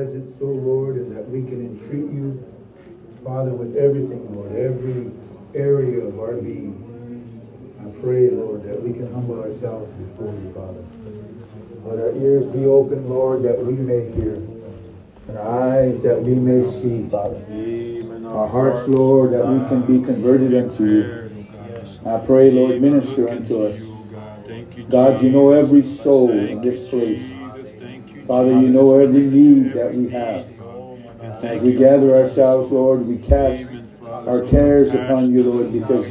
presence, O Lord, and that we can entreat you, Father, with everything, Lord, every area of our being. I pray, Lord, that we can humble ourselves before you, Father. Let our ears be open, Lord, that we may hear, and our eyes that we may see, Father. Our hearts, Lord, that we can be converted unto you. I pray, Lord, minister unto us. God, you know every soul in this place. Father, you know every need that we have. As we gather ourselves, Lord, we cast our cares upon you, Lord, because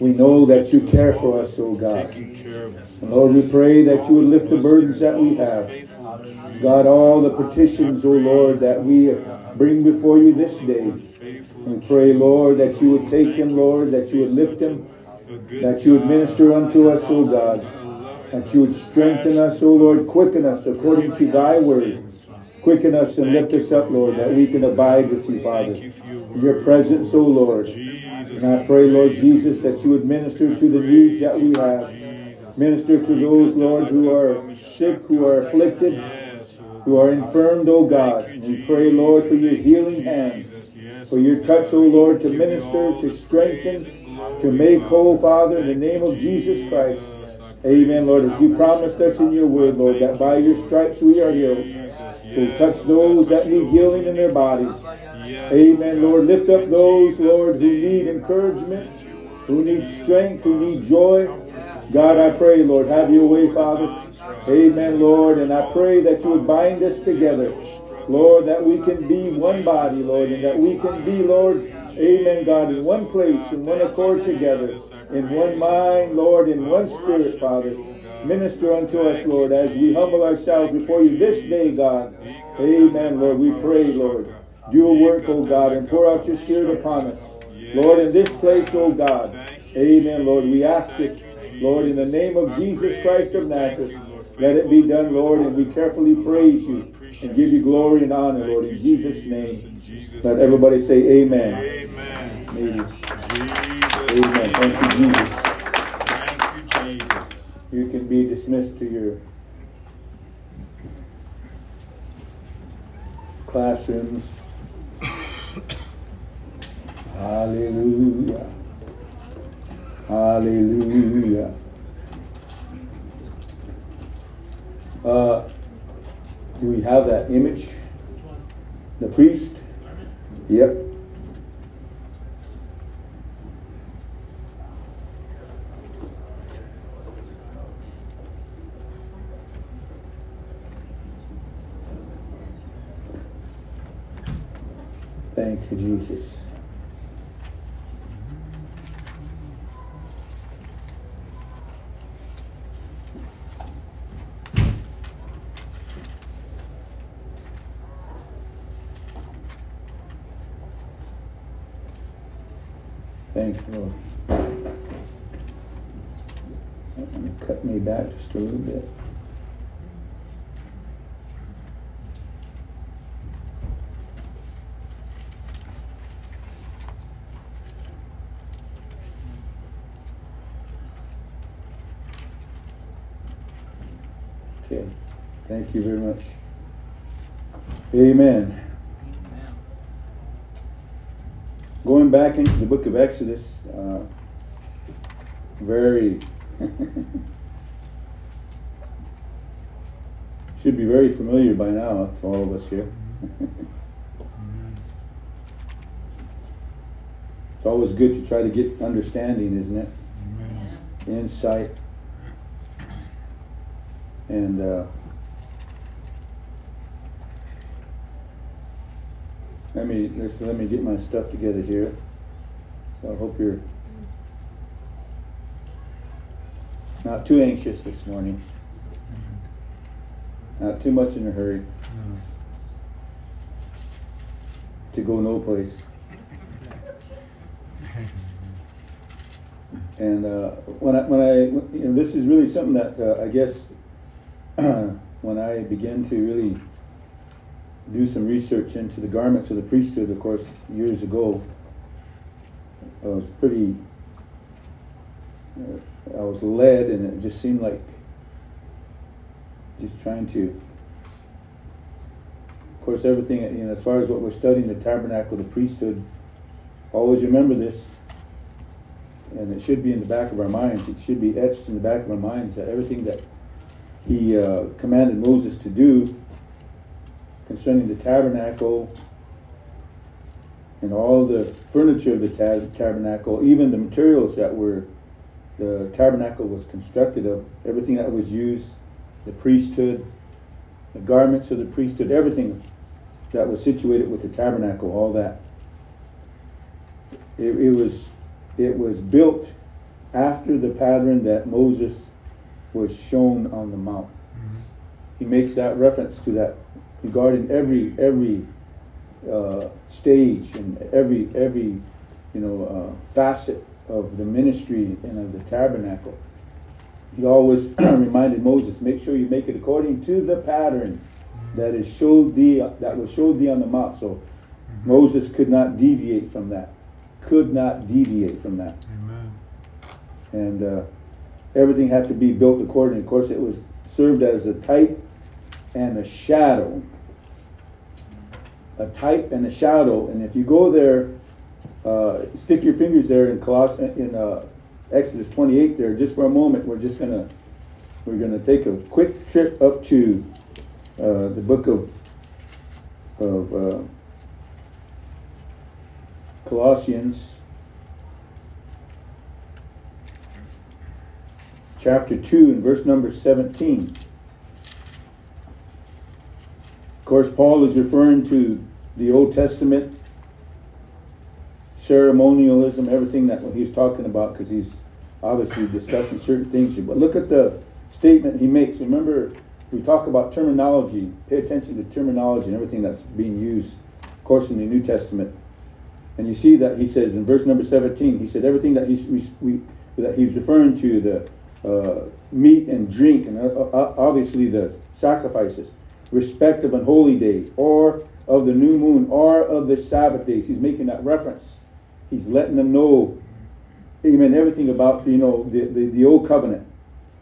we know that you care for us, oh God. And Lord, we pray that you would lift the burdens that we have. God, all the petitions, oh Lord, that we bring before you this day. We pray, Lord, that you would take them, Lord, that you would lift them, that you would minister unto us, O God, that you would strengthen us, O Lord, quicken us according to thy word. Quicken us and lift us up, Lord, that we can abide with you, Father. In your presence, O Lord. And I pray, Lord Jesus, that you would minister to the needs that we have. Minister to those, Lord, who are sick, who are afflicted, who are infirmed, O God. We pray, Lord, for your healing hands, for your touch, O Lord, to minister, to strengthen, to make whole, Father, in the name of Jesus Christ. Amen, Lord, as you promised us in your word, Lord, that by your stripes we are healed. So touch those that need healing in their bodies. Amen, Lord. Lift up those, Lord, who need encouragement, who need strength, who need joy. God, I pray, Lord, have your way, Father. Amen, Lord. And I pray that you would bind us together, Lord, that we can be one body, Lord, and that we can be, Lord, amen, God, in one place, in one accord together, in one mind, Lord, in one spirit, Father. Minister unto us, Lord, as we humble ourselves before you this day, God. Amen, Lord. We pray, Lord. Do a work, O God, and pour out your spirit upon us. Lord, in this place, O God. Amen, Lord. We ask this, Lord, in the name of Jesus Christ of Nazareth. Let it be done, Lord, and we carefully praise you and give you glory and honor, Lord, in Jesus' name. Let everybody say amen. Amen. Jesus. Amen. Thank you, Jesus. Thank you, Jesus. You can be dismissed to your classrooms. Hallelujah. Hallelujah. Uh, do we have that image? The priest? Yep. Thank you, Jesus. To cut me back just a little bit. Okay. Thank you very much. Amen. Going back into the book of Exodus, uh, very should be very familiar by now to all of us here. it's always good to try to get understanding, isn't it? Insight. And uh, let me let's, let me get my stuff together here. So I hope you're not too anxious this morning. Not too much in a hurry to go no place. And uh, when I, when I, you know, this is really something that uh, I guess when I begin to really do some research into the garments of the priesthood, of course, years ago, I was pretty, uh, I was led, and it just seemed like just trying to Of course, everything, you know, as far as what we're studying, the tabernacle, the priesthood, always remember this. And it should be in the back of our minds. It should be etched in the back of our minds that everything that he uh, commanded Moses to do concerning the tabernacle and all the furniture of the tab- tabernacle, even the materials that were the tabernacle was constructed of, everything that was used, the priesthood, the garments of the priesthood, everything that was situated with the tabernacle, all that. It, it was it was built after the pattern that Moses was shown on the mount. Mm-hmm. He makes that reference to that regarding every every uh, stage and every every you know uh, facet of the ministry and of the tabernacle. He always reminded Moses, make sure you make it according to the pattern that is showed thee that was showed thee on the mount. So mm-hmm. Moses could not deviate from that. Could not deviate from that. Amen. And uh, everything had to be built accordingly. Of course, it was served as a type and a shadow. A type and a shadow. And if you go there, uh, stick your fingers there in Coloss- in uh, Exodus 28 there just for a moment. We're just gonna we're gonna take a quick trip up to uh, the book of of uh, Colossians, chapter two and verse number seventeen. Of course, Paul is referring to the Old Testament ceremonialism, everything that he's talking about, because he's obviously discussing certain things. But look at the statement he makes. Remember, we talk about terminology. Pay attention to terminology and everything that's being used, of course, in the New Testament. And you see that he says in verse number 17, he said everything that he's, we, we, that he's referring to, the uh, meat and drink, and uh, uh obviously the sacrifices, respect of an holy day, or of the new moon, or of the Sabbath days. He's making that reference. He's letting them know, amen, everything about, you know, the, the, the old covenant.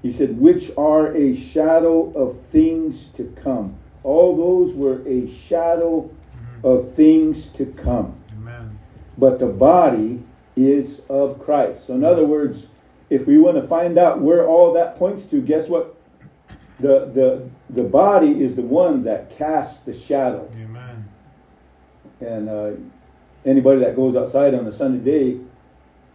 He said, which are a shadow of things to come. All those were a shadow mm-hmm. of things to come. Amen. But the body is of Christ. So, in other words, if we want to find out where all that points to, guess what? The, the, the body is the one that casts the shadow. Amen. And uh, anybody that goes outside on a sunny day,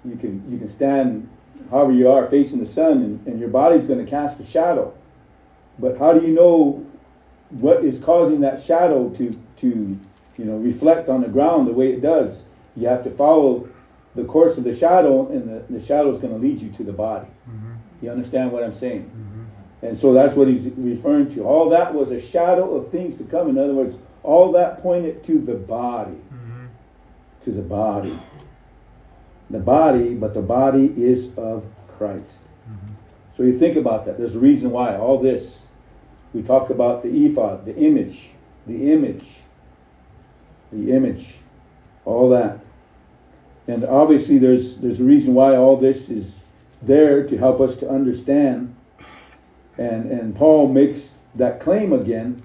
you can you can stand however you are facing the sun and, and your body's going to cast a shadow. But how do you know what is causing that shadow to, to you know, reflect on the ground the way it does? You have to follow the course of the shadow, and the, the shadow is going to lead you to the body. Mm-hmm. You understand what I'm saying? And so that's what he's referring to. All that was a shadow of things to come. In other words, all that pointed to the body. Mm-hmm. To the body the body, but the body is of Christ. Mm-hmm. So you think about that. There's a reason why all this. We talk about the ephod, the image, the image, the image, all that. And obviously there's there's a reason why all this is there to help us to understand. And and Paul makes that claim again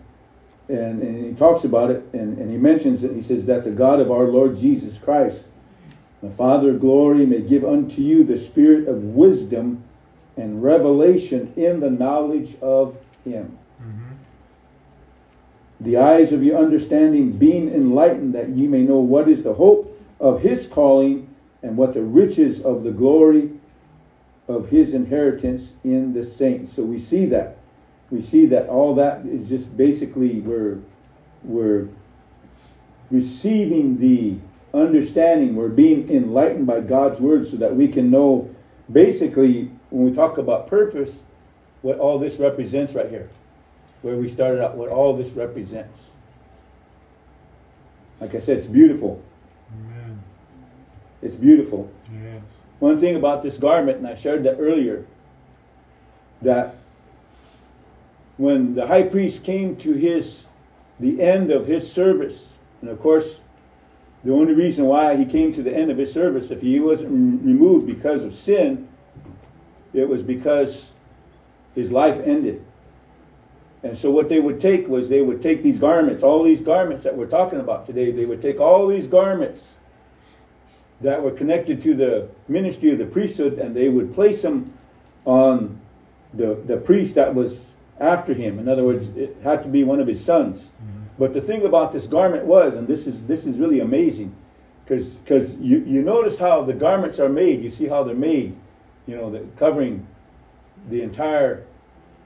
and, and he talks about it and, and he mentions it. He says that the God of our Lord Jesus Christ the Father of glory may give unto you the spirit of wisdom and revelation in the knowledge of Him. Mm-hmm. The eyes of your understanding being enlightened, that ye may know what is the hope of His calling and what the riches of the glory of His inheritance in the saints. So we see that. We see that all that is just basically we're, we're receiving the understanding, we're being enlightened by God's word so that we can know basically when we talk about purpose, what all this represents right here. Where we started out, what all this represents. Like I said, it's beautiful. Amen. It's beautiful. Yes. One thing about this garment, and I shared that earlier, that when the high priest came to his the end of his service, and of course the only reason why he came to the end of his service, if he wasn't removed because of sin, it was because his life ended. And so what they would take was they would take these garments, all these garments that we're talking about today, they would take all these garments that were connected to the ministry of the priesthood and they would place him on the, the priest that was after him. In other words, it had to be one of his sons. Mm-hmm. But the thing about this garment was, and this is this is really amazing, because you, you notice how the garments are made. You see how they're made, you know, the, covering the entire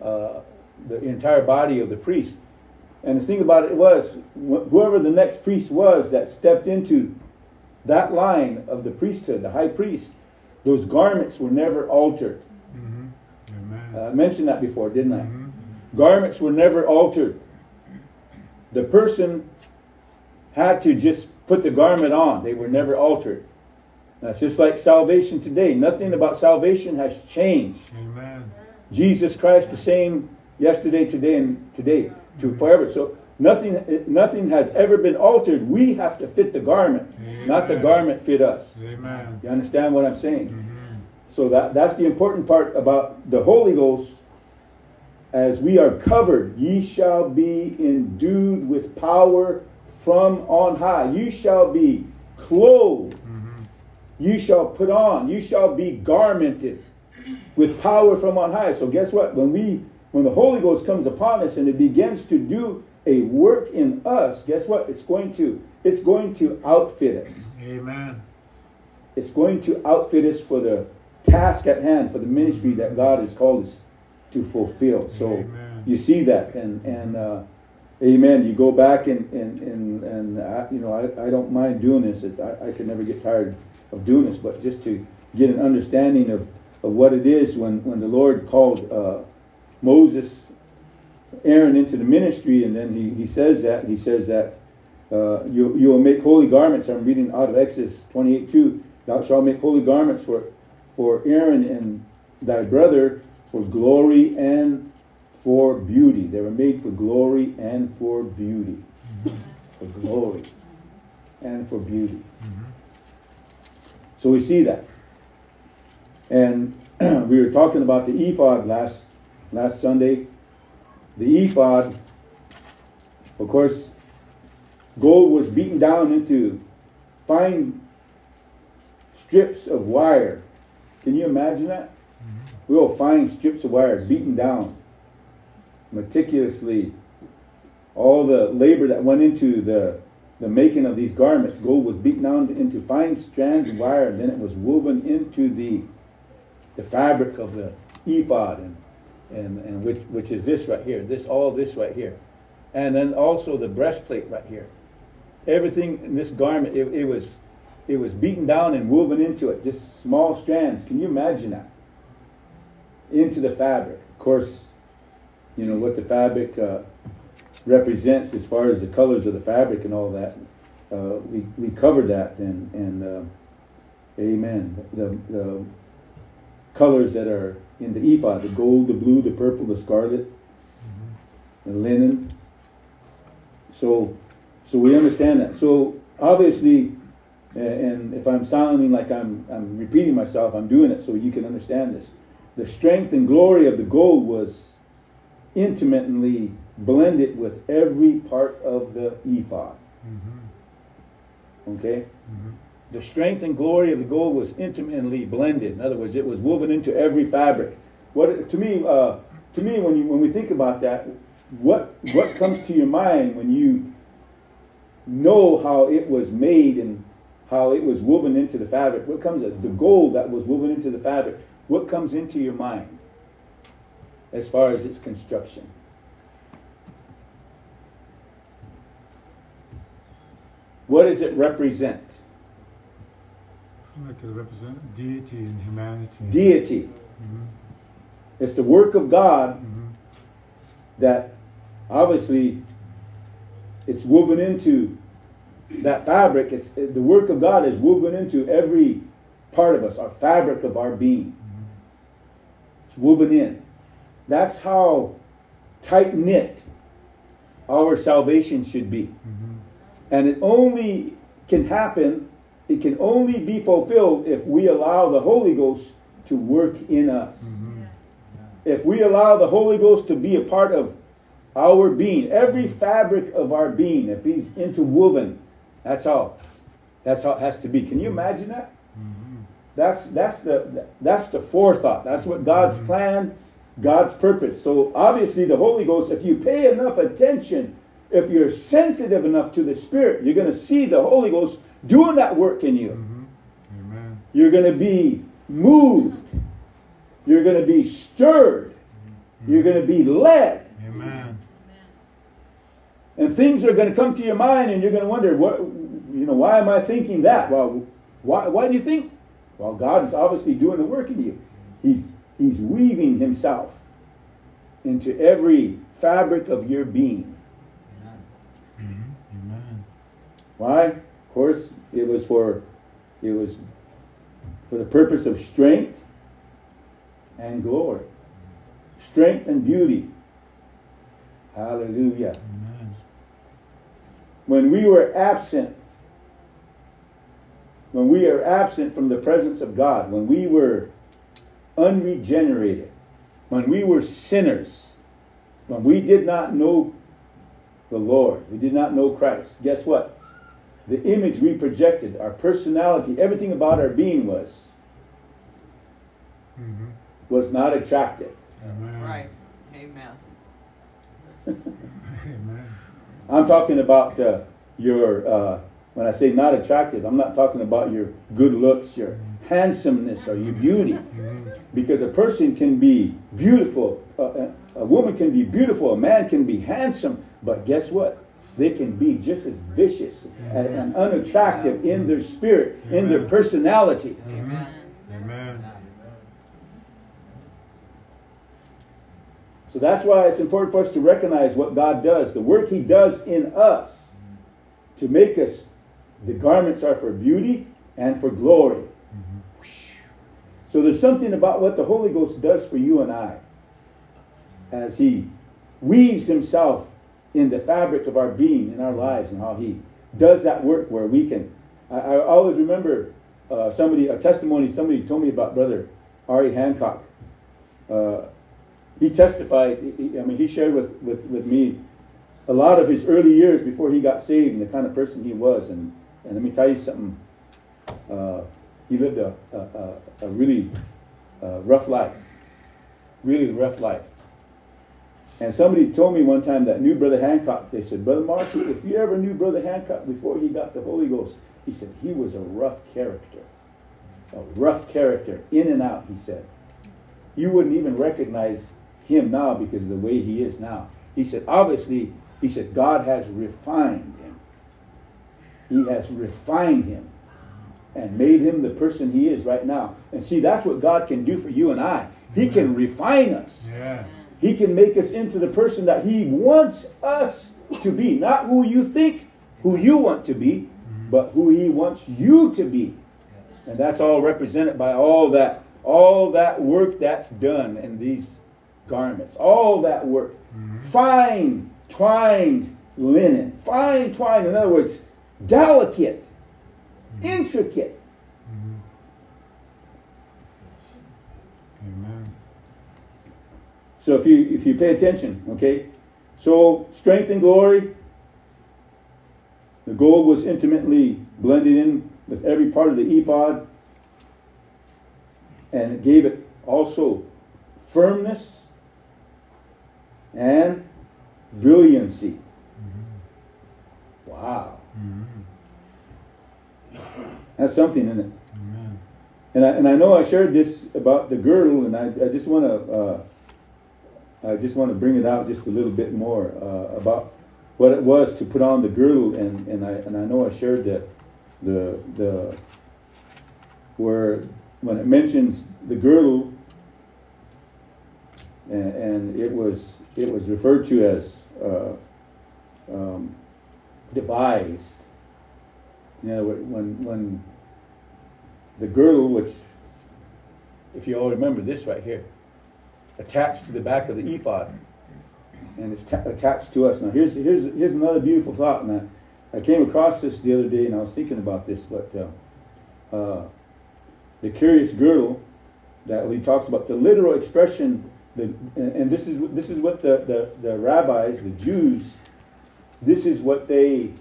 uh, the entire body of the priest. And the thing about it was, wh- whoever the next priest was that stepped into that line of the priesthood, the high priest, those garments were never altered. Mm-hmm. Uh, I mentioned that before, didn't I? Mm-hmm. Garments were never altered. The person had to just put the garment on, they were never altered. That's just like salvation today. Nothing about salvation has changed. Amen. Jesus Christ the same yesterday, today, and today to forever. So nothing, nothing has ever been altered. We have to fit the garment, Amen. not the garment fit us. Amen. You understand what I'm saying? Mm-hmm. So that, that's the important part about the Holy Ghost. As we are covered, ye shall be endued with power from on high. You shall be clothed. Mm-hmm. You shall put on. You shall be garmented with power from on high. So guess what? When we when the Holy Ghost comes upon us and it begins to do a work in us, guess what? It's going to it's going to outfit us. Amen. It's going to outfit us for the task at hand, for the ministry that God has called us to fulfill. So Amen. you see that, and and uh, Amen. You go back and and and, and I, you know I, I don't mind doing this. It, I, I can never get tired of doing this, but just to get an understanding of, of what it is when, when the Lord called uh, Moses, Aaron into the ministry, and then he, he says that he says that uh, you you will make holy garments. I'm reading out of Exodus 28 2. Thou shalt make holy garments for for Aaron and thy brother for glory and for beauty. They were made for glory and for beauty. Mm-hmm. For glory and for beauty. Mm-hmm. So we see that. And we were talking about the ephod last last Sunday. The ephod, of course, gold was beaten down into fine strips of wire. Can you imagine that? Mm-hmm. Real fine strips of wire beaten down meticulously all the labor that went into the the making of these garments. Gold was beaten down into fine strands of wire, and then it was woven into the the fabric of the ephod, and and, and which which is this right here, this all this right here, and then also the breastplate right here. Everything in this garment, it, it was it was beaten down and woven into it, just small strands. Can you imagine that? Into the fabric. Of course, you know, what the fabric uh, represents as far as the colors of the fabric and all that. Uh, we, we covered that and, and uh, amen. The, the colors that are in the ephod, the gold, the blue, the purple, the scarlet, mm-hmm. the linen. So, so we understand that. So obviously, and if I'm sounding like I'm, I'm repeating myself, I'm doing it so you can understand this. The strength and glory of the gold was intimately blended with every part of the ephod. Mm-hmm. Okay? Mm-hmm. The strength and glory of the gold was intimately blended. In other words, it was woven into every fabric. What to me, uh, to me, when you when we think about that, what what comes to your mind when you know how it was made and how it was woven into the fabric? What comes the gold that was woven into the fabric? What comes into your mind? as far as its construction. What does it represent? Like it represents deity and humanity. Deity. Mm-hmm. It's the work of God mm-hmm. that obviously it's woven into that fabric. It's the work of God is woven into every part of us, our fabric of our being. Mm-hmm. It's woven in. That's how tight knit our salvation should be. Mm-hmm. And it only can happen, it can only be fulfilled if we allow the Holy Ghost to work in us. Mm-hmm. If we allow the Holy Ghost to be a part of our being, every fabric of our being, if he's interwoven, that's all. That's how it has to be. Can you imagine that? That's that's the that's the forethought. That's what God's plan, God's purpose. So obviously the Holy Ghost, if you pay enough attention, if you're sensitive enough to the Spirit, you're going to see the Holy Ghost doing that work in you. Mm-hmm. Amen. You're going to be moved. You're going to be stirred. Mm-hmm. You're going to be led. Amen. And things are going to come to your mind and you're going to wonder, what, you know, why am I thinking that? Well, why, why do you think? Well, God is obviously doing the work in you. He's, he's weaving himself into every fabric of your being. Mm-hmm. Amen. Why? Of course, it was for, it was for the purpose of strength and glory. Strength and beauty. Hallelujah. Amen. when we were absent, when we are absent from the presence of God, when we were unregenerated, when we were sinners, when we did not know the Lord, we did not know Christ, guess what? The image we projected, our personality, everything about our being was Mhm. was not attractive. Amen. Right. Amen. Amen. I'm talking about uh, your, uh, when I say not attractive, I'm not talking about your good looks, your handsomeness, or your beauty. Because a person can be beautiful, uh, a- a woman can be beautiful, a man can be handsome, but guess what? They can be just as vicious and, and unattractive in their spirit, in their personality. Amen. Amen. So that's why it's important for us to recognize what God does, the work He does in us to make us, the garments are for beauty and for glory. Mm-hmm. So there's something about what the Holy Ghost does for you and I as He weaves Himself in the fabric of our being, in our lives, and how He does that work where we can. I, I always remember uh, somebody, a testimony somebody told me about Brother Ari Hancock. Uh, he testified, he- I mean, he shared with, with, with me a lot of his early years before he got saved and the kind of person he was. And, and let me tell you something. Uh, he lived a, a, a, a really uh, rough life. Really rough life. And somebody told me one time that knew Brother Hancock. They said, Brother Marshall, if you ever knew Brother Hancock before he got the Holy Ghost, he said he was a rough character. A rough character, in and out, he said you wouldn't even recognize him now because of the way he is now. He said, obviously, he said, God has refined him. He has refined him and made him the person he is right now. And see, that's what God can do for you and I. He can refine us. Yes. He can make us into the person that He wants us to be. Not who you think, who you want to be, mm-hmm. but who He wants you to be. And that's all represented by all that, all that work that's done in these garments. All that work. Mm-hmm. Fine twined linen. Fine twined, in other words, delicate, intricate. Mm-hmm. Amen. So if you if you pay attention, okay. So strength and glory. The gold was intimately blended in with every part of the ephod, and it gave it also firmness and brilliancy. Mm-hmm. Wow, mm-hmm. That's something in it. Amen. And I, and I know I shared this about the girdle, and I, I just want to uh, I just want to bring it out just a little bit more uh, about what it was to put on the girdle, and, and I and I know I shared that the the where when it mentions the girdle, and, and it was it was referred to as uh, um, devised. You know, when when the girdle, which, if you all remember this right here, attached to the back of the ephod, and it's ta- attached to us. Now, here's here's here's another beautiful thought, and I, I came across this the other day, and I was thinking about this, but uh, uh, the curious girdle that he talks about, the literal expression the, and, and this is this is what the, the, the rabbis, the Jews, this is what they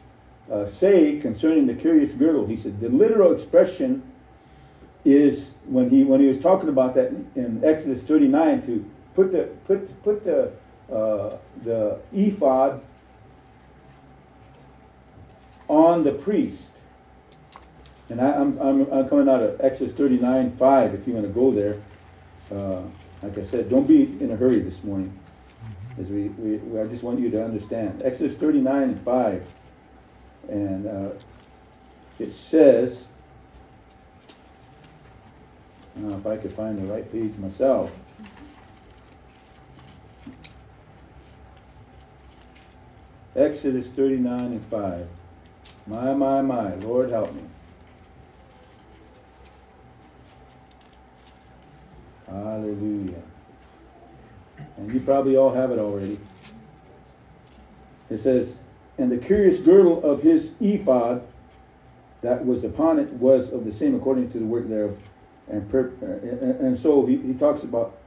uh, say concerning the curious girdle. He said the literal expression is when he when he was talking about that in Exodus 39 to put the put put the uh, the ephod on the priest. And I, am I'm, I'm coming out of Exodus 39 5 if you want to go there. Uh, like I said, don't be in a hurry this morning. As we, we, we, I just want you to understand. Exodus 39 and 5. And uh, it says, I don't know if I could find the right page myself. Exodus 39 and 5. My, my, my, Lord help me. Hallelujah. And you probably all have it already. It says, And the curious girdle of his ephod that was upon it was of the same according to the work thereof. And, per, and, so he, he talks about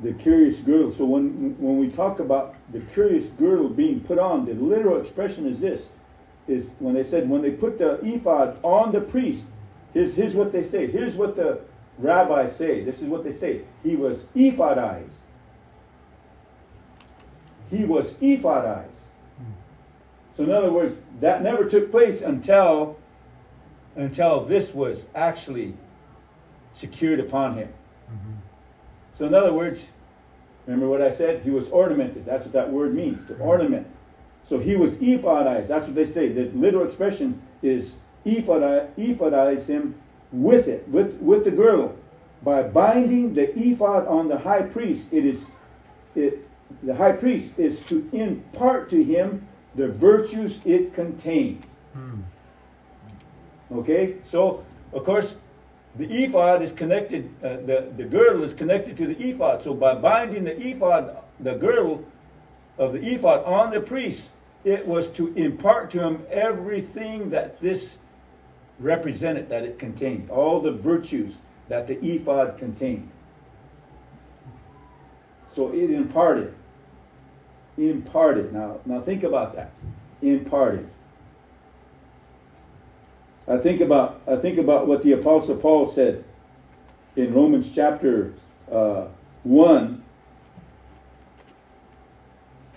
the curious girdle. So when when we talk about the curious girdle being put on, the literal expression is this: is when they said when they put the ephod on the priest. Here's here's what they say. Here's what the rabbis say. This is what they say. He was ephodized. He was ephodized. So in other words, that never took place until until this was actually secured upon him. Mm-hmm. So, in other words, remember what I said? He was ornamented. That's what that word means, to ornament. So he was ephodized. That's what they say. The literal expression is ephodized him with it, with, with the girdle. By binding the ephod on the high priest, it is it the high priest is to impart to him the virtues it contained. Hmm. Okay? So, of course, the ephod is connected, uh, the, the girdle is connected to the ephod. So by binding the ephod, the girdle of the ephod on the priest, it was to impart to him everything that this represented, that it contained, all the virtues that the ephod contained. So it imparted. Imparted. Now, now think about that. Imparted. I think about I think about what the Apostle Paul said in Romans chapter uh, one.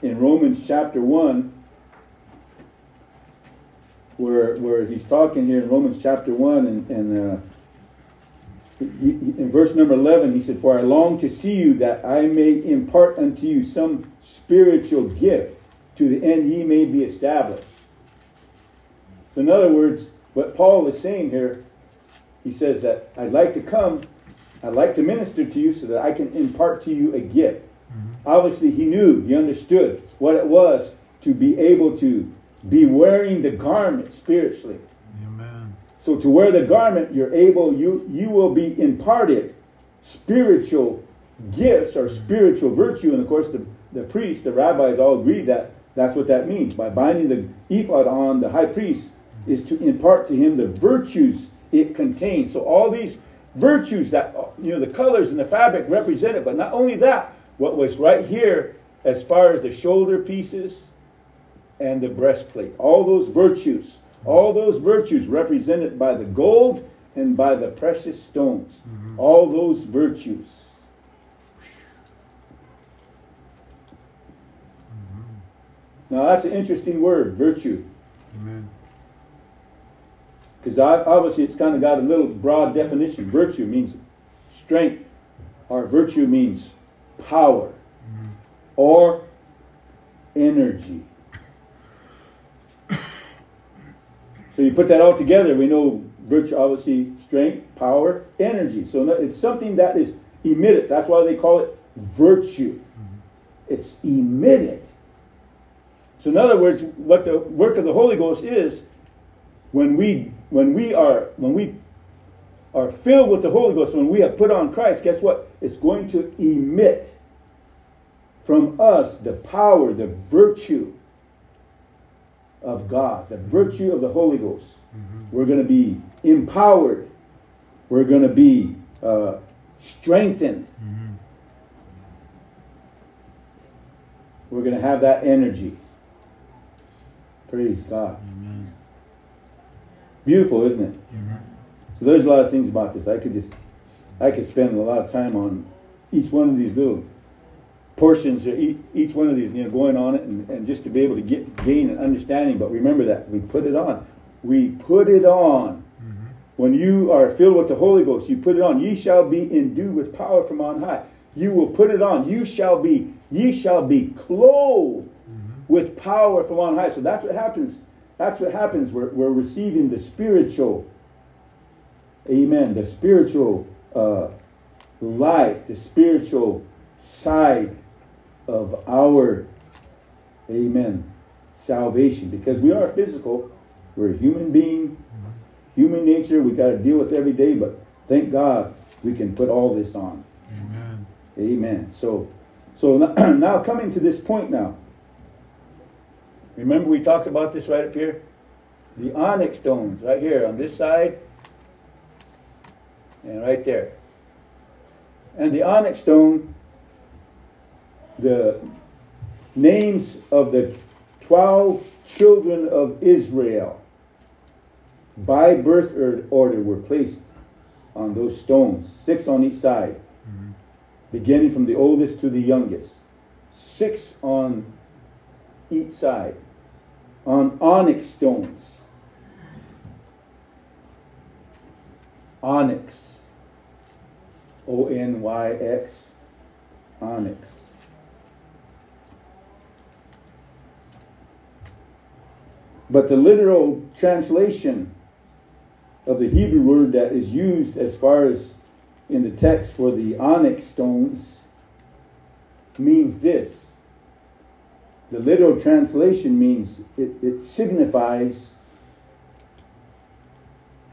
In Romans chapter one, where where he's talking here in Romans chapter one, and, and uh, in verse number eleven, he said, "For I long to see you, that I may impart unto you some spiritual gift, to the end ye may be established." So, in other words what Paul is saying here, he says that I'd like to come, I'd like to minister to you so that I can impart to you a gift. Mm-hmm. Obviously, he knew, he understood what it was to be able to be wearing the garment spiritually. Amen. So to wear the garment, you're able, you you will be imparted spiritual gifts or spiritual virtue. And of course, the, the priests, the rabbis all agree that that's what that means. By binding the ephod on the high priest, is to impart to him the virtues it contains. So all these virtues that you know the colors and the fabric represent it, but not only that, what was right here as far as the shoulder pieces and the breastplate, all those virtues, all those virtues represented by the gold and by the precious stones, mm-hmm. all those virtues. Now that's an interesting word, virtue. Amen. Because obviously it's kind of got a little broad definition. Virtue means strength, or virtue means power mm-hmm. or energy. So you put that all together, we know virtue, obviously, strength, power, energy. So it's something that is emitted. That's why they call it virtue. Mm-hmm. It's emitted. So, in other words, what the work of the Holy Ghost is, when we when we are when we are filled with the Holy Ghost, when we have put on Christ, guess what? It's going to emit from us the power, the virtue of God, the virtue of the Holy Ghost. Mm-hmm. We're going to be empowered. We're going to be uh, strengthened. Mm-hmm. we're going to have that energy. Praise God. Amen. Beautiful, isn't it? Amen. So there's a lot of things about this. I could just, I could spend a lot of time on each one of these little portions, or each, one of these, you know, going on it, and, and just to be able to get gain an understanding. But remember that we put it on. We put it on. Mhm. When you are filled with the Holy Ghost, you put it on. Ye shall be endued with power from on high. You will put it on. You shall be, ye shall be clothed. With power from on high. So that's what happens. That's what happens. We're, we're receiving the spiritual, amen, the spiritual uh, life, the spiritual side of our, amen, salvation. Because we are physical, we're a human being, human nature, we got to deal with every day, but thank God we can put all this on. Amen. Amen. So, so now, now coming to this point now. Remember we talked about this right up here? The onyx stones right here on this side and right there. And the onyx stone, the names of the 12 children of Israel by birth order were placed on those stones, six on each side Mhm. beginning from the oldest to the youngest. Six on each side, on onyx stones. Onyx. O N Y X. Onyx. But the literal translation of the Hebrew word that is used as far as in the text for the onyx stones means this. The literal translation means it, it signifies,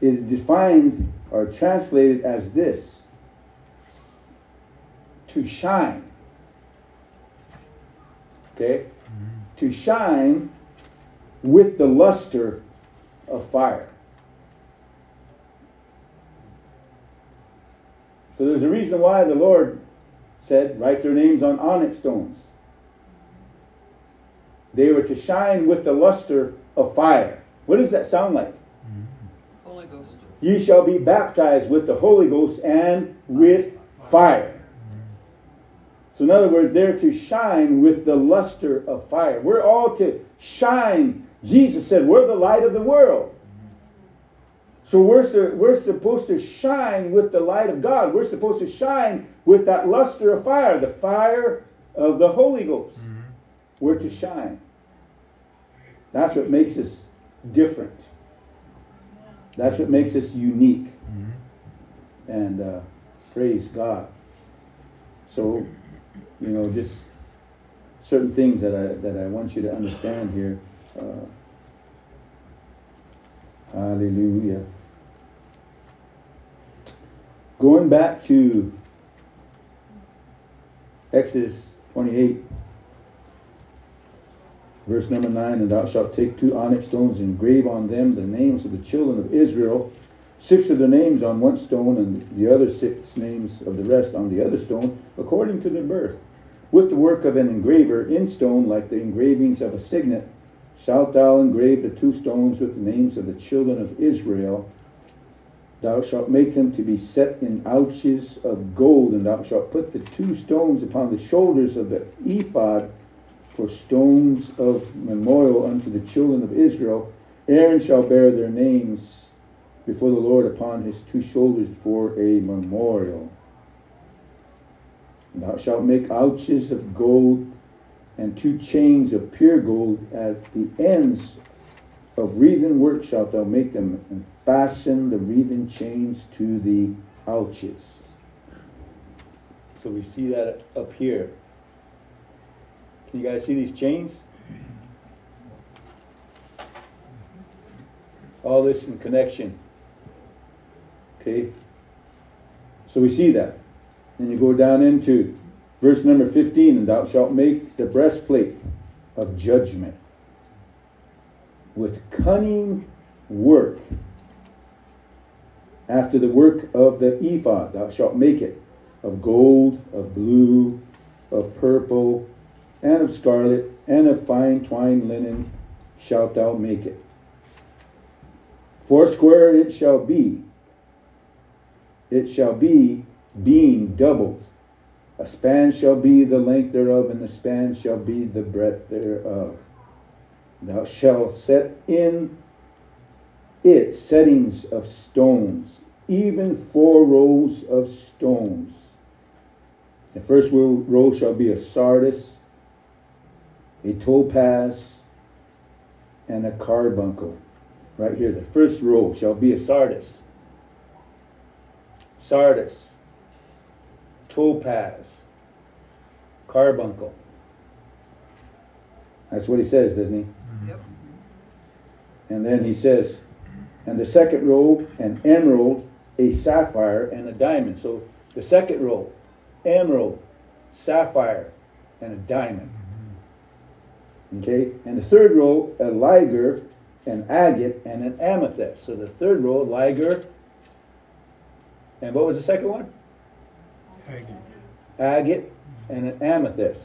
is defined or translated as this to shine. Okay? Mm-hmm. To shine with the luster of fire. So there's a reason why the Lord said, Write their names on onyx stones. They were to shine with the luster of fire. What does that sound like? Holy Ghost. Ye shall be baptized with the Holy Ghost and with fire. So, in other words, they're to shine with the luster of fire. We're all to shine. Jesus said, We're the light of the world. So, we're, su- we're supposed to shine with the light of God. We're supposed to shine with that luster of fire, the fire of the Holy Ghost. Mm-hmm. We're to shine. That's what makes us different. That's what makes us unique. And uh, praise God. So, you know, just certain things that I that I want you to understand here. Uh, hallelujah. Going back to Exodus 28, verse number 9 And thou shalt take two onyx stones and engrave on them the names of the children of Israel, six of their names on one stone, and the other six names of the rest on the other stone, according to their birth. With the work of an engraver in stone, like the engravings of a signet, shalt thou engrave the two stones with the names of the children of Israel. Thou shalt make them to be set in ouches of gold, and thou shalt put the two stones upon the shoulders of the ephod for stones of memorial unto the children of Israel. Aaron shall bear their names before the Lord upon his two shoulders for a memorial. Thou shalt make ouches of gold and two chains of pure gold at the ends of wreathen work shalt thou make them and fasten the wreathen chains to the ouches. So we see that up here. Can you guys see these chains? All this in connection. Okay? So we see that. Then you go down into verse number 15 and thou shalt make the breastplate of judgment with cunning work. After the work of the ephod, thou shalt make it of gold, of blue, of purple, and of scarlet, and of fine twined linen shalt thou make it. Foursquare it shall be. It shall be being doubled. A span shall be the length thereof, and the span shall be the breadth thereof. Thou shalt set in it settings of stones, even four rows of stones. The first row, shall be a sardius, a topaz, and a carbuncle. Right here, the first row shall be a sardius, sardius, topaz, carbuncle. That's what he says, doesn't he? Mm-hmm. Yep. And then he says, and the second row, an emerald, a sapphire, and a diamond. So the second row, emerald, sapphire, and a diamond. Okay? And the third row, a ligure, an agate, and an amethyst. So the third row, ligure, and what was the second one? Agate. agate, and an amethyst.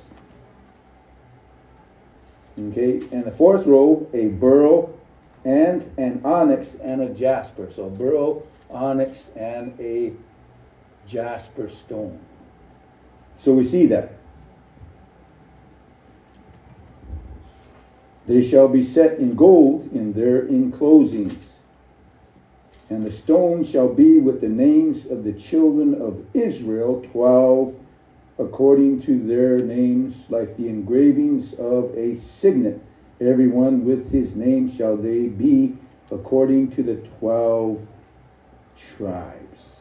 Okay, and the fourth row, a beryl, and an onyx and a jasper. So beryl, onyx, and a jasper stone. So we see that. They shall be set in gold in their enclosings. And the stone shall be with the names of the children of Israel, twelve, according to their names, like the engravings of a signet. Everyone with his name shall they be, according to the twelve tribes.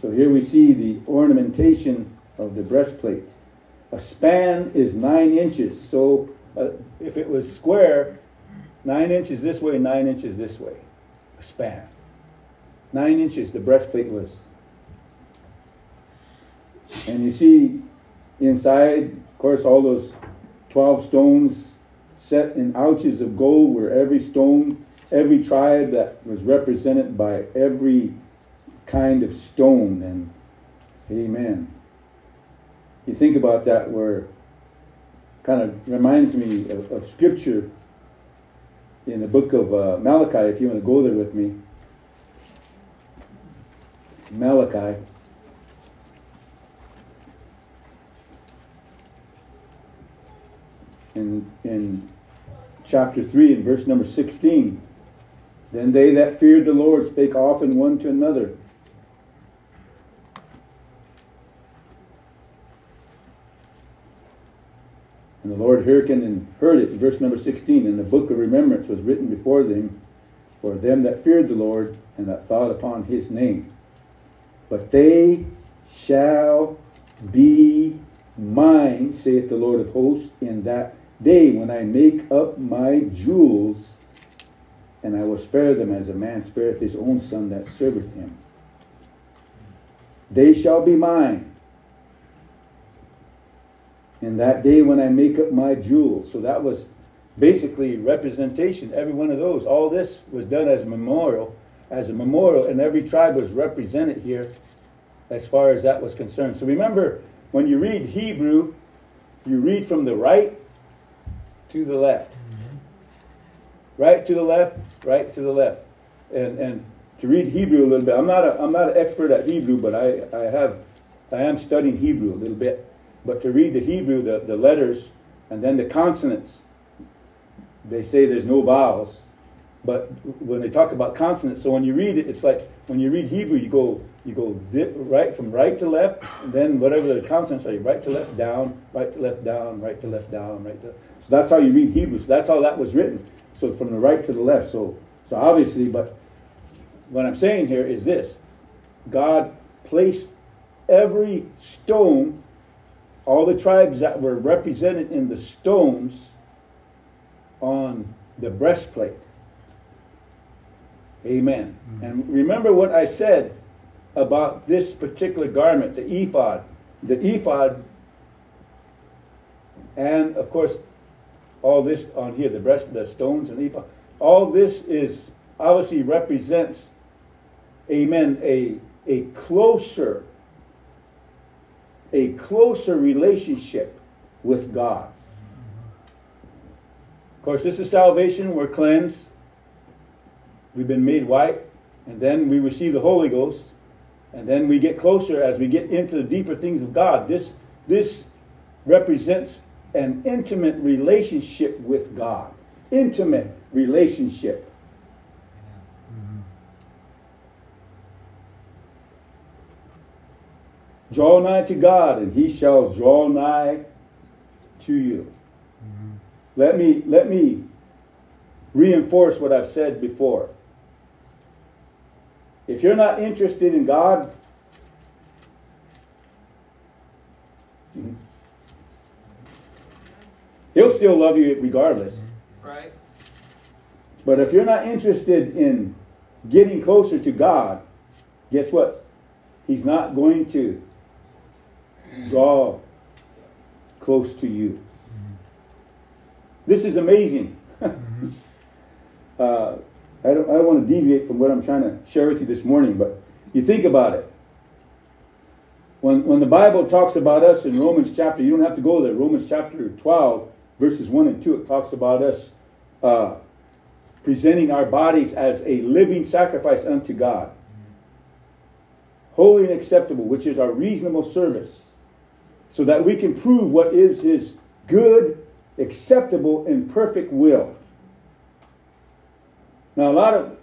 So here we see the ornamentation of the breastplate. A span is nine inches. So uh, if it was square, nine inches this way, nine inches this way. A span. Nine inches the breastplate was. And you see inside, of course, all those 12 stones set in ouches of gold, where every stone, every tribe that was represented by every kind of stone. And amen. You think about that, where kind of reminds me of, of scripture in the book of uh, Malachi, if you want to go there with me. Malachi. In, in chapter 3 in verse number 16. Then they that feared the Lord spake often one to another. The Lord hearkened and heard it. Verse number 16. And the book of remembrance was written before them for them that feared the Lord and that thought upon his name. But they shall be mine, saith the Lord of hosts, in that day when I make up my jewels, and I will spare them as a man spareth his own son that serveth him. They shall be mine in that day when I make up my jewels. So that was basically representation. Every one of those, all this was done as a memorial, as a memorial, and every tribe was represented here as far as that was concerned. So remember, when you read Hebrew, you read from the right to the left. Right to the left, right to the left. And and to read Hebrew a little bit. I'm not a I'm not an expert at Hebrew, but I, I have I am studying Hebrew a little bit. But to read the Hebrew, the, the letters, and then the consonants, they say there's no vowels. But when they talk about consonants, so when you read it, it's like when you read Hebrew, you go you go dip, right from right to left, and then whatever the consonants are, right to left, down, right to left, down, right to left, down, right to. So that's how you read Hebrew. So that's how that was written. So from the right to the left. So so obviously, but what I'm saying here is this: God placed every stone, all the tribes that were represented in the stones, on the breastplate. Amen. Mm-hmm. And remember what I said about this particular garment, the ephod. The ephod, and of course, all this on here, the breast, the stones and ephod, all this is obviously represents, amen, a, a closer, a closer relationship with God. Of course, this is salvation. We're cleansed. We've been made white. And then we receive the Holy Ghost. And then we get closer as we get into the deeper things of God. This, this represents an intimate relationship with God. Intimate relationship. Draw nigh to God, and he shall draw nigh to you. Mm-hmm. Let me let me reinforce what I've said before. If you're not interested in God, mm-hmm. He'll still love you regardless. Mm-hmm. Right? But if you're not interested in getting closer to God, guess what? He's not going to draw close to you. This is amazing. uh, I don't, I don't want to deviate from what I'm trying to share with you this morning, but you think about it. When, when the Bible talks about us in Romans chapter, you don't have to go there. Romans chapter 12, verses 1 and 2, it talks about us uh, presenting our bodies as a living sacrifice unto God, holy and acceptable, which is our reasonable service, so that we can prove what is His good, acceptable, and perfect will. Now, a lot of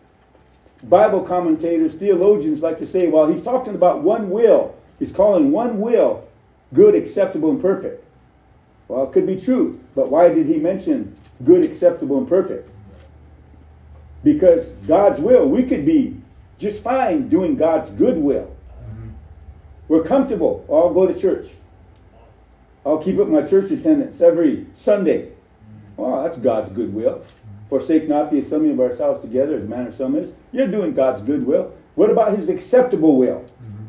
Bible commentators, theologians like to say, well, he's talking about one will. He's calling one will good, acceptable, and perfect. Well, it could be true, but why did he mention good, acceptable, and perfect? Because God's will, we could be just fine doing God's good will. Mm-hmm. We're comfortable. I'll go to church. I'll keep up my church attendance every Sunday. Well, that's God's goodwill. Forsake not the assembly of ourselves together as manner some is. You're doing God's good will. What about his acceptable will? Mm-hmm.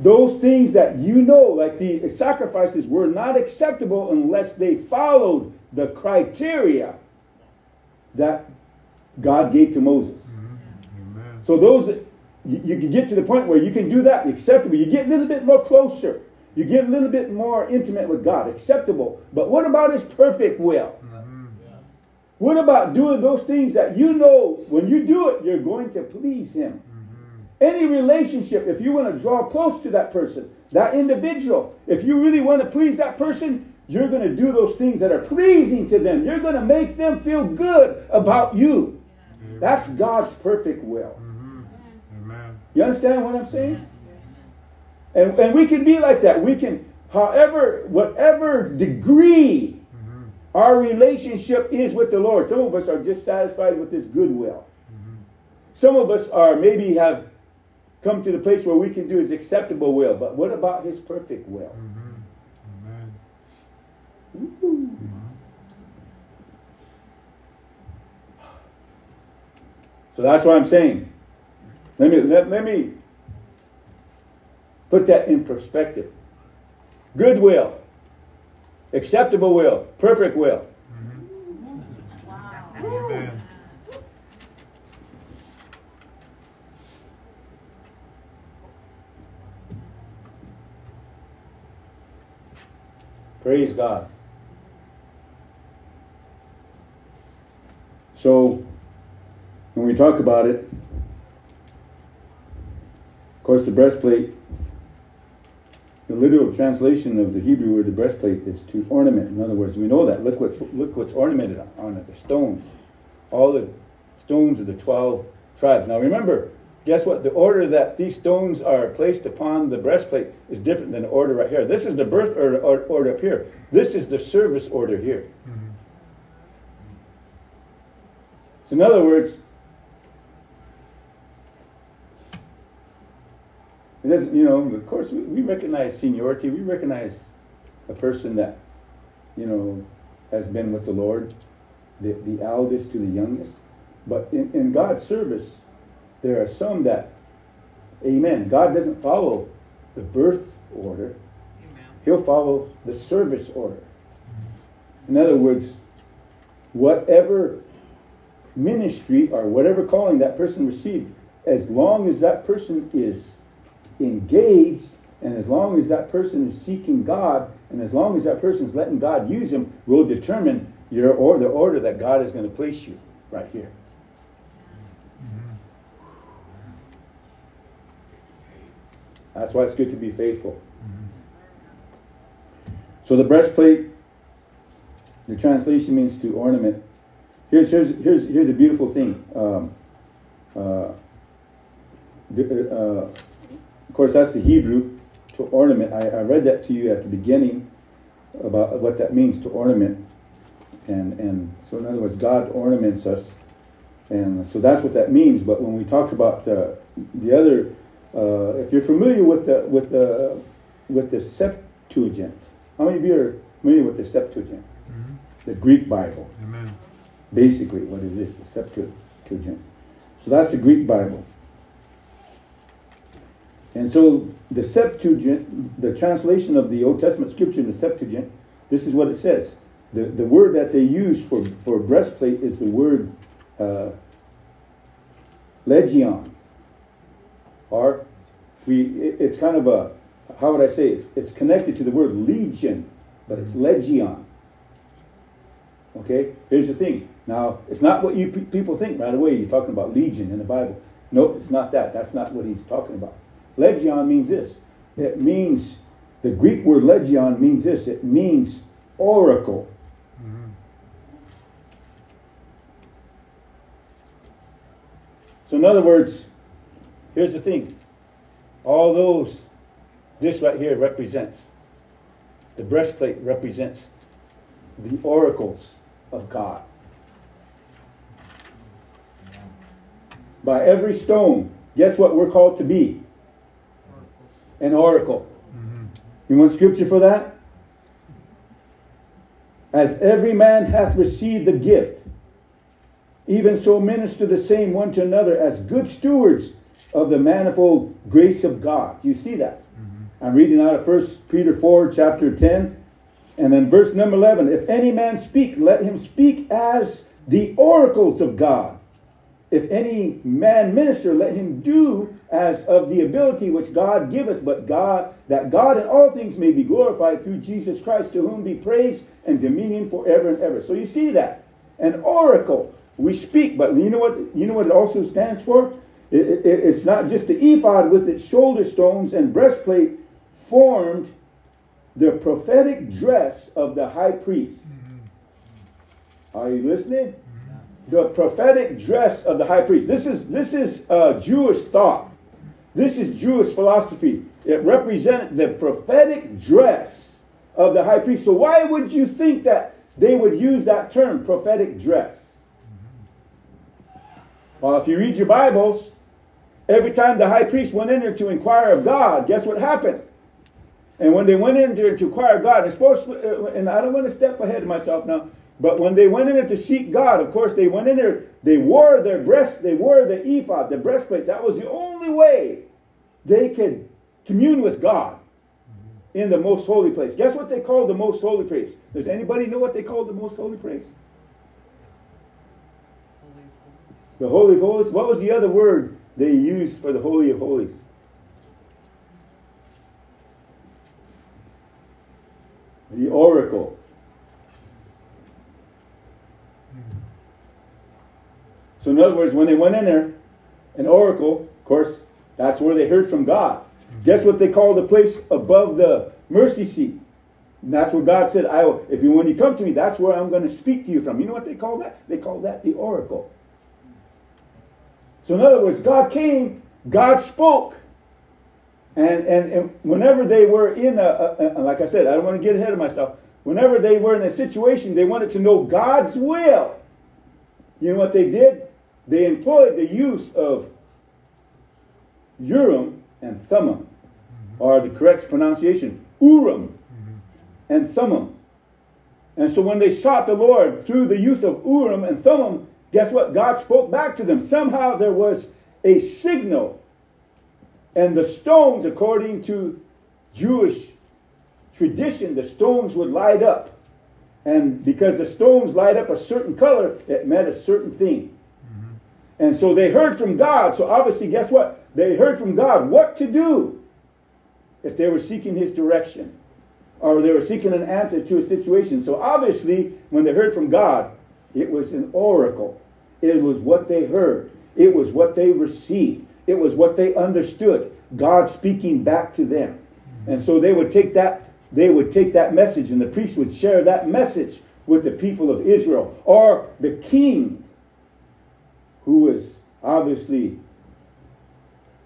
Those things that you know, like the sacrifices, were not acceptable unless they followed the criteria that God gave to Moses. Mm-hmm. Amen. So those you, you can get to the point where you can do that, acceptable. You get a little bit more closer. You get a little bit more intimate with God, acceptable. But what about His perfect will? Mm-hmm. What about doing those things that you know when you do it, you're going to please Him? Mm-hmm. Any relationship, if you want to draw close to that person, that individual, if you really want to please that person, you're going to do those things that are pleasing to them. You're going to make them feel good about you. That's God's perfect will. Mm-hmm. Amen. You understand what I'm saying? And, and we can be like that. We can, however, whatever degree mm-hmm. our relationship is with the Lord. Some of us are just satisfied with His goodwill. Mm-hmm. Some of us are maybe have come to the place where we can do His acceptable will. But what about His perfect will? Mm-hmm. Amen. Woo. So that's what I'm saying. Let me let, let me put that in perspective. Goodwill, acceptable will, perfect will. Amen. Praise God. So, when we talk about it, of course, the breastplate, the literal translation of the Hebrew word, the breastplate, is to ornament. In other words, we know that. Look what's, look what's ornamented on it the stones. All the stones of the 12 tribes. Now, remember, guess what? The order that these stones are placed upon the breastplate is different than the order right here. This is the birth order, order up here. This is the service order here. Mm-hmm. So, in other words, doesn't, you know, of course, we, we recognize seniority. We recognize a person that, you know, has been with the Lord, the, the eldest to the youngest. But in, in God's service, there are some that, amen, God doesn't follow the birth order, Amen. He'll follow the service order. In other words, whatever ministry or whatever calling that person received, as long as that person is engaged And as long as that person is seeking God, and as long as that person is letting God use him, will determine your or the order that God is going to place you right here. That's why it's good to be faithful. So the breastplate, the translation means to ornament. Here's here's here's here's a beautiful thing. Um, uh, uh, of course, that's the Hebrew to ornament. I, I read that to you at the beginning about what that means to ornament, and and so in other words, God ornaments us, and so that's what that means. But when we talk about uh, the other, uh, if you're familiar with the with the with the Septuagint, how many of you are familiar with the Septuagint, Mhm. the Greek Bible? Amen. Basically, what it is, the Septuagint. So that's the Greek Bible. And so the Septuagint, the translation of the Old Testament scripture in the Septuagint, this is what it says. The, the word that they use for, for breastplate is the word uh, legion. Or we, it- it's kind of a, how would I say, it's, it's connected to the word legion, but it's legion. Okay, here's the thing. Now, it's not what you pe- people think right away. You're talking about legion in the Bible. No, it's not that. That's not what he's talking about. Legion means this. It means the Greek word legion means this. It means oracle. Mhm. So, in other words, here's the thing. All those, this right here represents, the breastplate represents the oracles of God. By every stone, guess what we're called to be? An oracle. Mhm. You want scripture for that? As every man hath received the gift, even so minister the same one to another as good stewards of the manifold grace of God. Do you see that? I'm reading out of 1 Peter 4, chapter 10, and then verse number 11. If any man speak, let him speak as the oracles of God. If any man minister, let him do as of the ability which God giveth, but God, that God in all things may be glorified through Jesus Christ, to whom be praise and dominion forever and ever. So you see that. An oracle. We speak, but you know what you know what it also stands for? It- it- it's not just the ephod with its shoulder stones and breastplate formed the prophetic dress of the high priest. Mm-hmm. Are you listening? The prophetic dress of the high priest. This is this is uh, Jewish thought. This is Jewish philosophy. It represented the prophetic dress of the high priest. So why would you think that they would use that term, prophetic dress? Well, if you read your Bibles, every time the high priest went in there to inquire of God, guess what happened? And when they went in there to inquire of God, and I don't want to step ahead of myself now, but when they went in there to seek God, of course, they went in there, they wore their breast, they wore the ephod, the breastplate. That was the only way they could commune with God in the most holy place. Guess what they called the most holy place? Does anybody know what they called the most holy place? The Holy of Holies. What was the other word they used for the Holy of Holies? The oracle. So, in other words, when they went in there, an oracle, of course, that's where they heard from God. Mm-hmm. Guess what they call the place above the mercy seat? And that's where God said, "I will, if you when you come to me, that's where I'm going to speak to you from." You know what they call that? They call that the oracle. So in other words, God came, God spoke. And, and, and whenever they were in a, a, a- like I said, I don't want to get ahead of myself. Whenever they were in a situation, they wanted to know God's will. You know what they did? They employed the use of Urim and Thummim, or the correct pronunciation, Urim mm-hmm. and Thummim. And so when they sought the Lord through the use of Urim and Thummim, guess what? God spoke back to them. Somehow there was a signal. And the stones, according to Jewish tradition, the stones would light up. And because the stones light up a certain color, it meant a certain thing. And so they heard from God. So obviously, guess what? They heard from God what to do. if they were seeking his direction or they were seeking an answer to a situation. So obviously, when they heard from God, it was an oracle. It was what they heard. It was what they received. It was what they understood. God speaking back to them. And so they would take that they would take that message and the priest would share that message with the people of Israel or the king who was obviously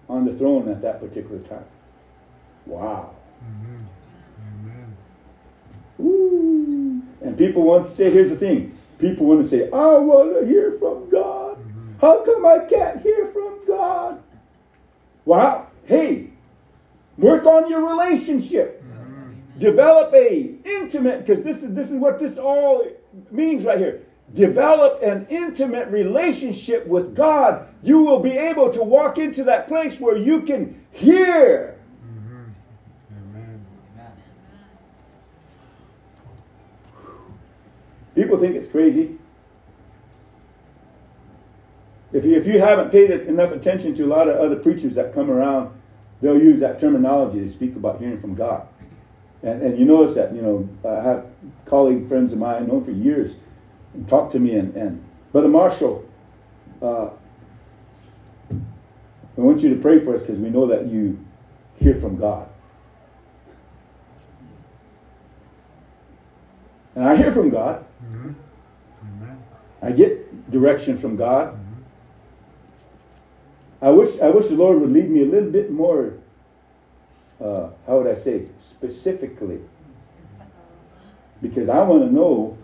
on the throne at that particular time. Wow. Mm-hmm. Amen. Ooh. And people want to say, here's the thing. People want to say, I want to hear from God. How come I can't hear from God? Well, hey, work on your relationship. Develop a intimate, because this is this is what this all means right here. Develop an intimate relationship with God. You will be able to walk into that place where you can hear Amen. People think it's crazy. If you, if you haven't paid enough attention to a lot of other preachers that come around, they'll use that terminology to speak about hearing from God. And, and you notice that, you know, I have colleague friends of mine, known for years, and talk to me, and, and Brother Marshall, uh, I want you to pray for us because we know that you hear from God. And I hear from God. Mm-hmm. Amen. I get direction from God. I wish I wish the Lord would lead me a little bit more. Uh, how would I say specifically? Because I want to know.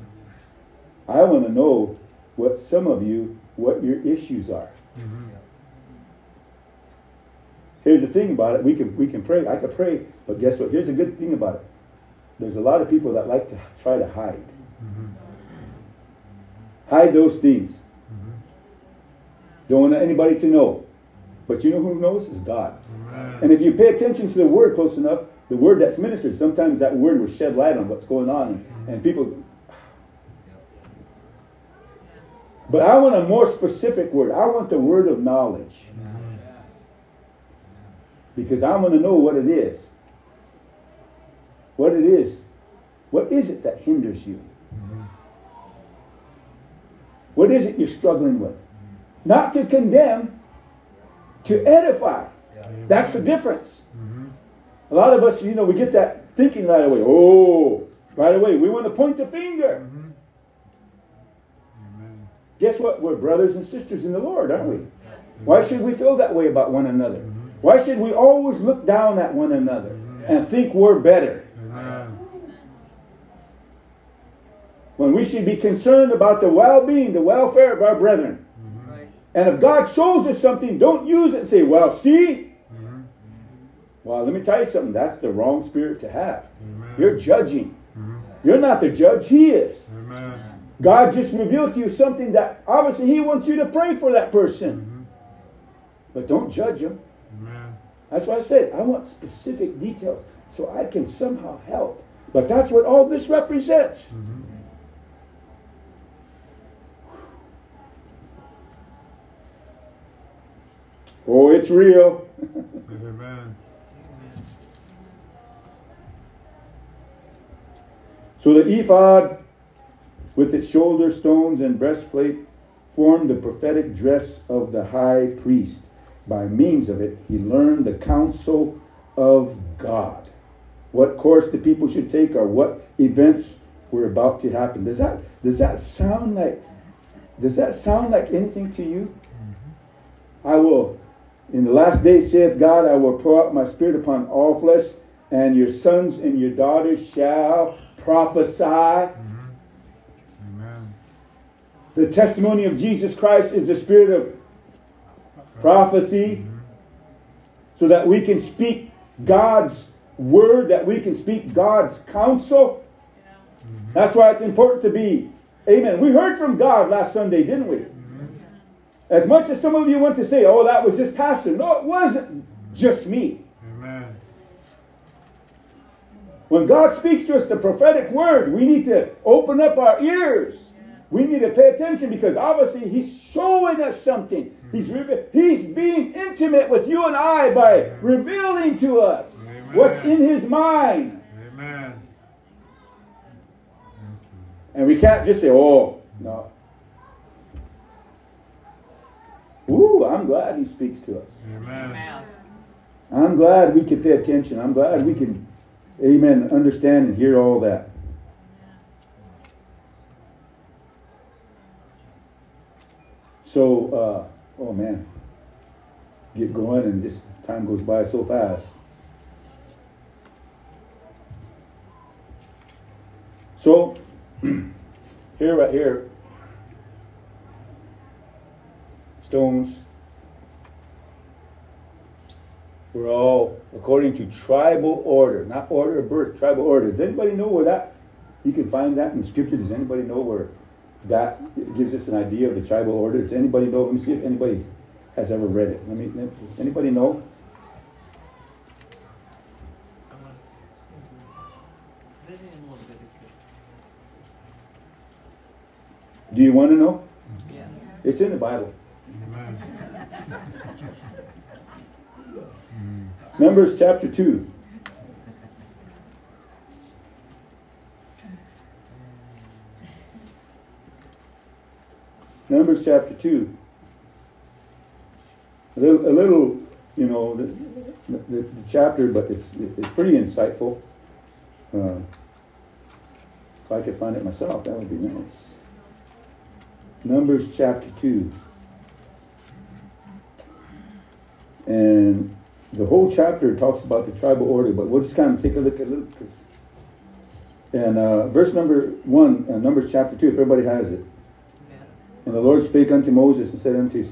I want to know what some of you what your issues are. Mm-hmm. Here's the thing about it: we can we can pray. I could pray, but guess what? Here's a good thing about it. There's a lot of people that like to try to hide. Mm-hmm. Hide those things. Mm-hmm. Don't want anybody to know. But you know who knows? Is God. Amen. And if you pay attention to the word close enough, the word that's ministered, sometimes that word will shed light on what's going on. And people. But I want a more specific word. I want the word of knowledge. Because I want to know what it is. What it is. What is it that hinders you? What is it you're struggling with? Not to condemn, to edify. That's the difference. A lot of us, you know, we get that thinking right away. Oh, right away. We want to point the finger. Mm-hmm. Guess what? We're brothers and sisters in the Lord, aren't we? Why should we feel that way about one another? Why should we always look down at one another and think we're better when we should be concerned about the well being, the welfare of our brethren? And if God shows us something, don't use it and say, well, see? Mm-hmm. Well, let me tell you something. That's the wrong spirit to have. You're judging. You're not the judge, He is. Amen. God just revealed to you something that obviously He wants you to pray for that person. Mhm. But don't judge him. Amen. That's why I said I want specific details so I can somehow help. But that's what all this represents. Mhm. Oh, it's real. Amen. So the ephod, with its shoulder stones and breastplate, formed the prophetic dress of the high priest. By means of it, he learned the counsel of God. What course the people should take or what events were about to happen. Does that does that sound like does that sound like anything to you? I will in the last days saith God, I will pour out my spirit upon all flesh, and your sons and your daughters shall prophesy. Mhm. The testimony of Jesus Christ is the spirit of prophecy, so that we can speak God's word, that we can speak God's counsel. That's why it's important to be. Amen. We heard from God last Sunday, didn't we? As much as some of you want to say, oh, that was just pastor. No, it wasn't just me. Amen. When God speaks to us the prophetic word, we need to open up our ears. We need to pay attention because obviously He's showing us something. He's hmm. reve- He's being intimate with you and I by revealing to us. Amen. What's in his mind? Amen. And we can't just say, oh, no. Ooh, I'm glad he speaks to us. Amen. Amen. I'm glad we can pay attention. I'm glad we can, amen, understand and hear all that. So, uh, oh man, get going and this time goes by so fast. So, here, right here, stones, we're all according to tribal order, not order of birth, tribal order. Does anybody know where that? You can find that in scripture. Does anybody know where that gives us an idea of the tribal order? Does anybody know? Let me see if anybody has ever read it. Let me. Does anybody know? I want to see. Visit in a little bit. Because, Do you want to know? yeah. It's in the Bible. Amen. Numbers chapter two. Numbers chapter 2. A little, a little you know, the, the, the chapter, but it's, it's pretty insightful. Uh, if I could find it myself, that would be nice. Numbers chapter 2. And the whole chapter talks about the tribal order, but we'll just kind of take a look at it. And uh, verse number 1, uh, Numbers chapter 2, if everybody has it. And the Lord spake unto Moses and said unto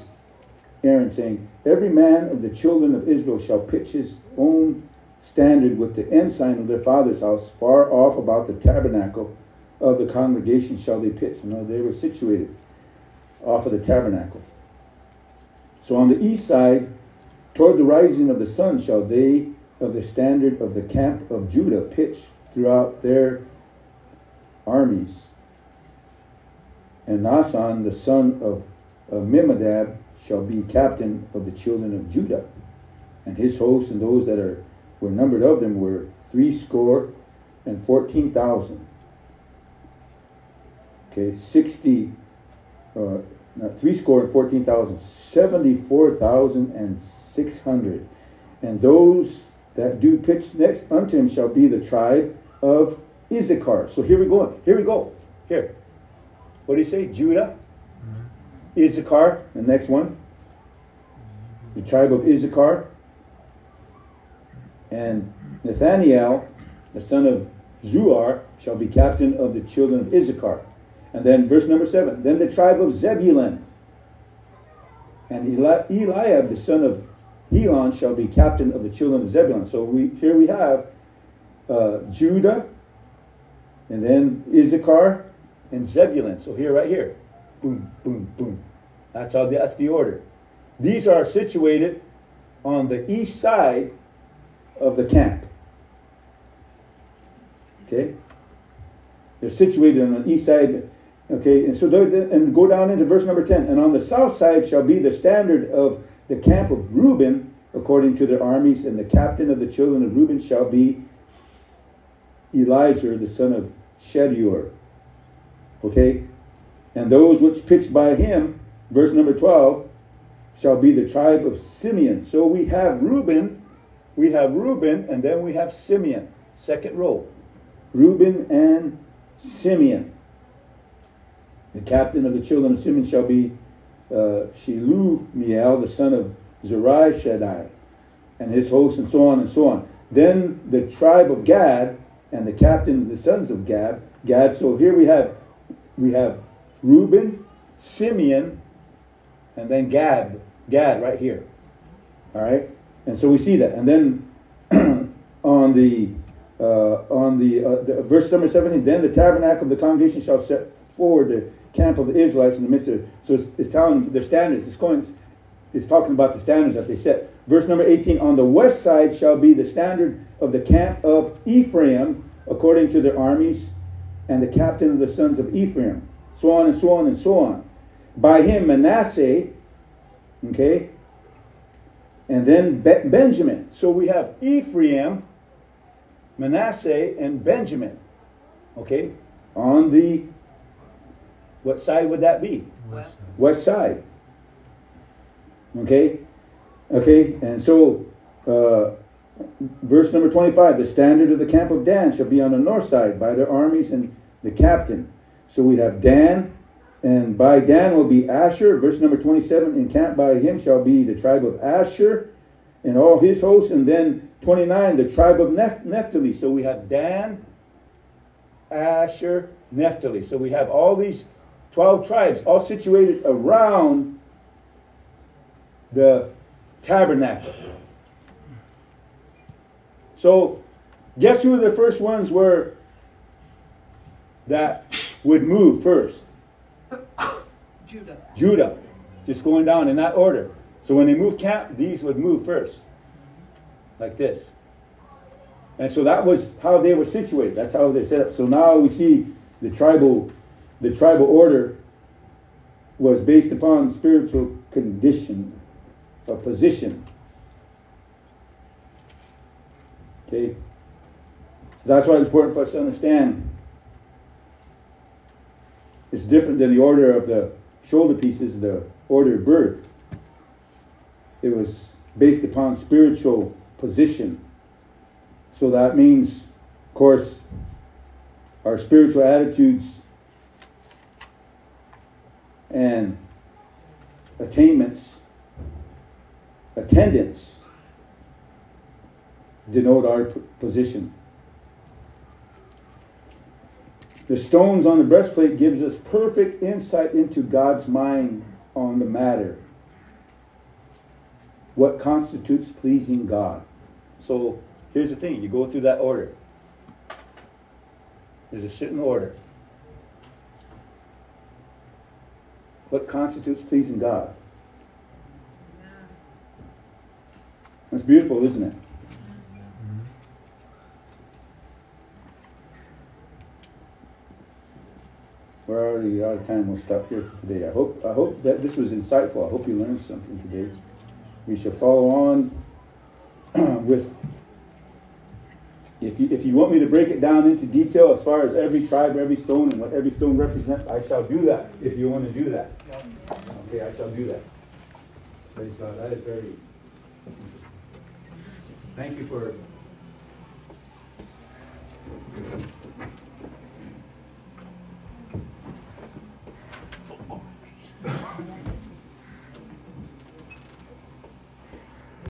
Aaron, saying, Every man of the children of Israel shall pitch his own standard with the ensign of their father's house, far off about the tabernacle of the congregation shall they pitch. You they were situated off of the tabernacle. So on the east side, toward the rising of the sun, shall they of the standard of the camp of Judah pitch throughout their armies. And Nahshon, the son of Amminadab, shall be captain of the children of Judah. And his hosts and those that are were numbered of them were three score and fourteen thousand. Okay, sixty, uh, not three score and fourteen thousand, seventy-four thousand and six hundred. And those that do pitch next unto him shall be the tribe of Issachar. So here we go. Here we go. Here. What do you say? Judah, Issachar, the next one. The tribe of Issachar. And Nethaneel, the son of Zuar, shall be captain of the children of Issachar. And then verse number seven. Then the tribe of Zebulun. And Eli- Eliab, the son of Helon, shall be captain of the children of Zebulun. So we here we have uh, Judah, and then Issachar, and Zebulun. So here, right here, boom, boom, boom. That's how. The, that's the order. These are situated on the east side of the camp. Okay, they're situated on the east side. Okay, and so and go down into verse number ten. And on the south side shall be the standard of the camp of Reuben, according to their armies, and the captain of the children of Reuben shall be Elizur, the son of Shedeur. Okay? And those which pitched by him, verse number 12, shall be the tribe of Simeon. So we have Reuben, we have Reuben, and then we have Simeon. Second row. Reuben and Simeon. The captain of the children of Simeon shall be uh, Shelumiel, the son of Zurishaddai, and his host, and so on and so on. Then the tribe of Gad and the captain of the sons of Gad, Gad. So here we have we have Reuben, Simeon, and then Gad, Gad right here. All right, and so we see that, and then on the uh, on the, uh, the verse number seventeen, then the tabernacle of the congregation shall set forward the camp of the Israelites in the midst of. So it's, it's telling their standards. It's going. It's talking about the standards that they set. Verse number 18 On the west side shall be the standard of the camp of Ephraim, according to their armies, and the captain of the sons of Ephraim. So on and so on and so on. By him, Manasseh, okay, and then Be- Benjamin. So we have Ephraim, Manasseh and Benjamin. Okay? On the, what side would that be? West. West side. Okay? Okay, and so, uh, verse number 25 the standard of the camp of Dan shall be on the north side by their armies and the captain. So we have Dan, and by Dan will be Asher. Verse number 27 encamped by him shall be the tribe of Asher and all his hosts. And then 29, the tribe of Neph- Naphtali. So we have Dan, Asher, Naphtali. So we have all these 12 tribes, all situated around the tabernacle. So, guess who the first ones were that would move first? Judah. Judah. Just going down in that order. So when they move camp, these would move first. Like this. And so that was how they were situated. That's how they set up. So now we see the tribal the tribal order was based upon spiritual condition or position. Okay? So that's why it's important for us to understand it's different than the order of the shoulder pieces, the order of birth. It was based upon spiritual position. So that means, of course, our spiritual attitudes and attainments, attendance, denote our position. The stones on the breastplate gives us perfect insight into God's mind on the matter. What constitutes pleasing God? So here's the thing, you go through that order. There's a certain order. What constitutes pleasing God? That's beautiful, isn't it? We're already out of time? We'll stop here for today. I hope I hope that this was insightful. I hope you learned something today. We shall follow on with. If you, if you want me to break it down into detail as far as every tribe, every stone, and what every stone represents, I shall do that if you want to do that. Okay, I shall do that. Praise God. That is very Thank you for.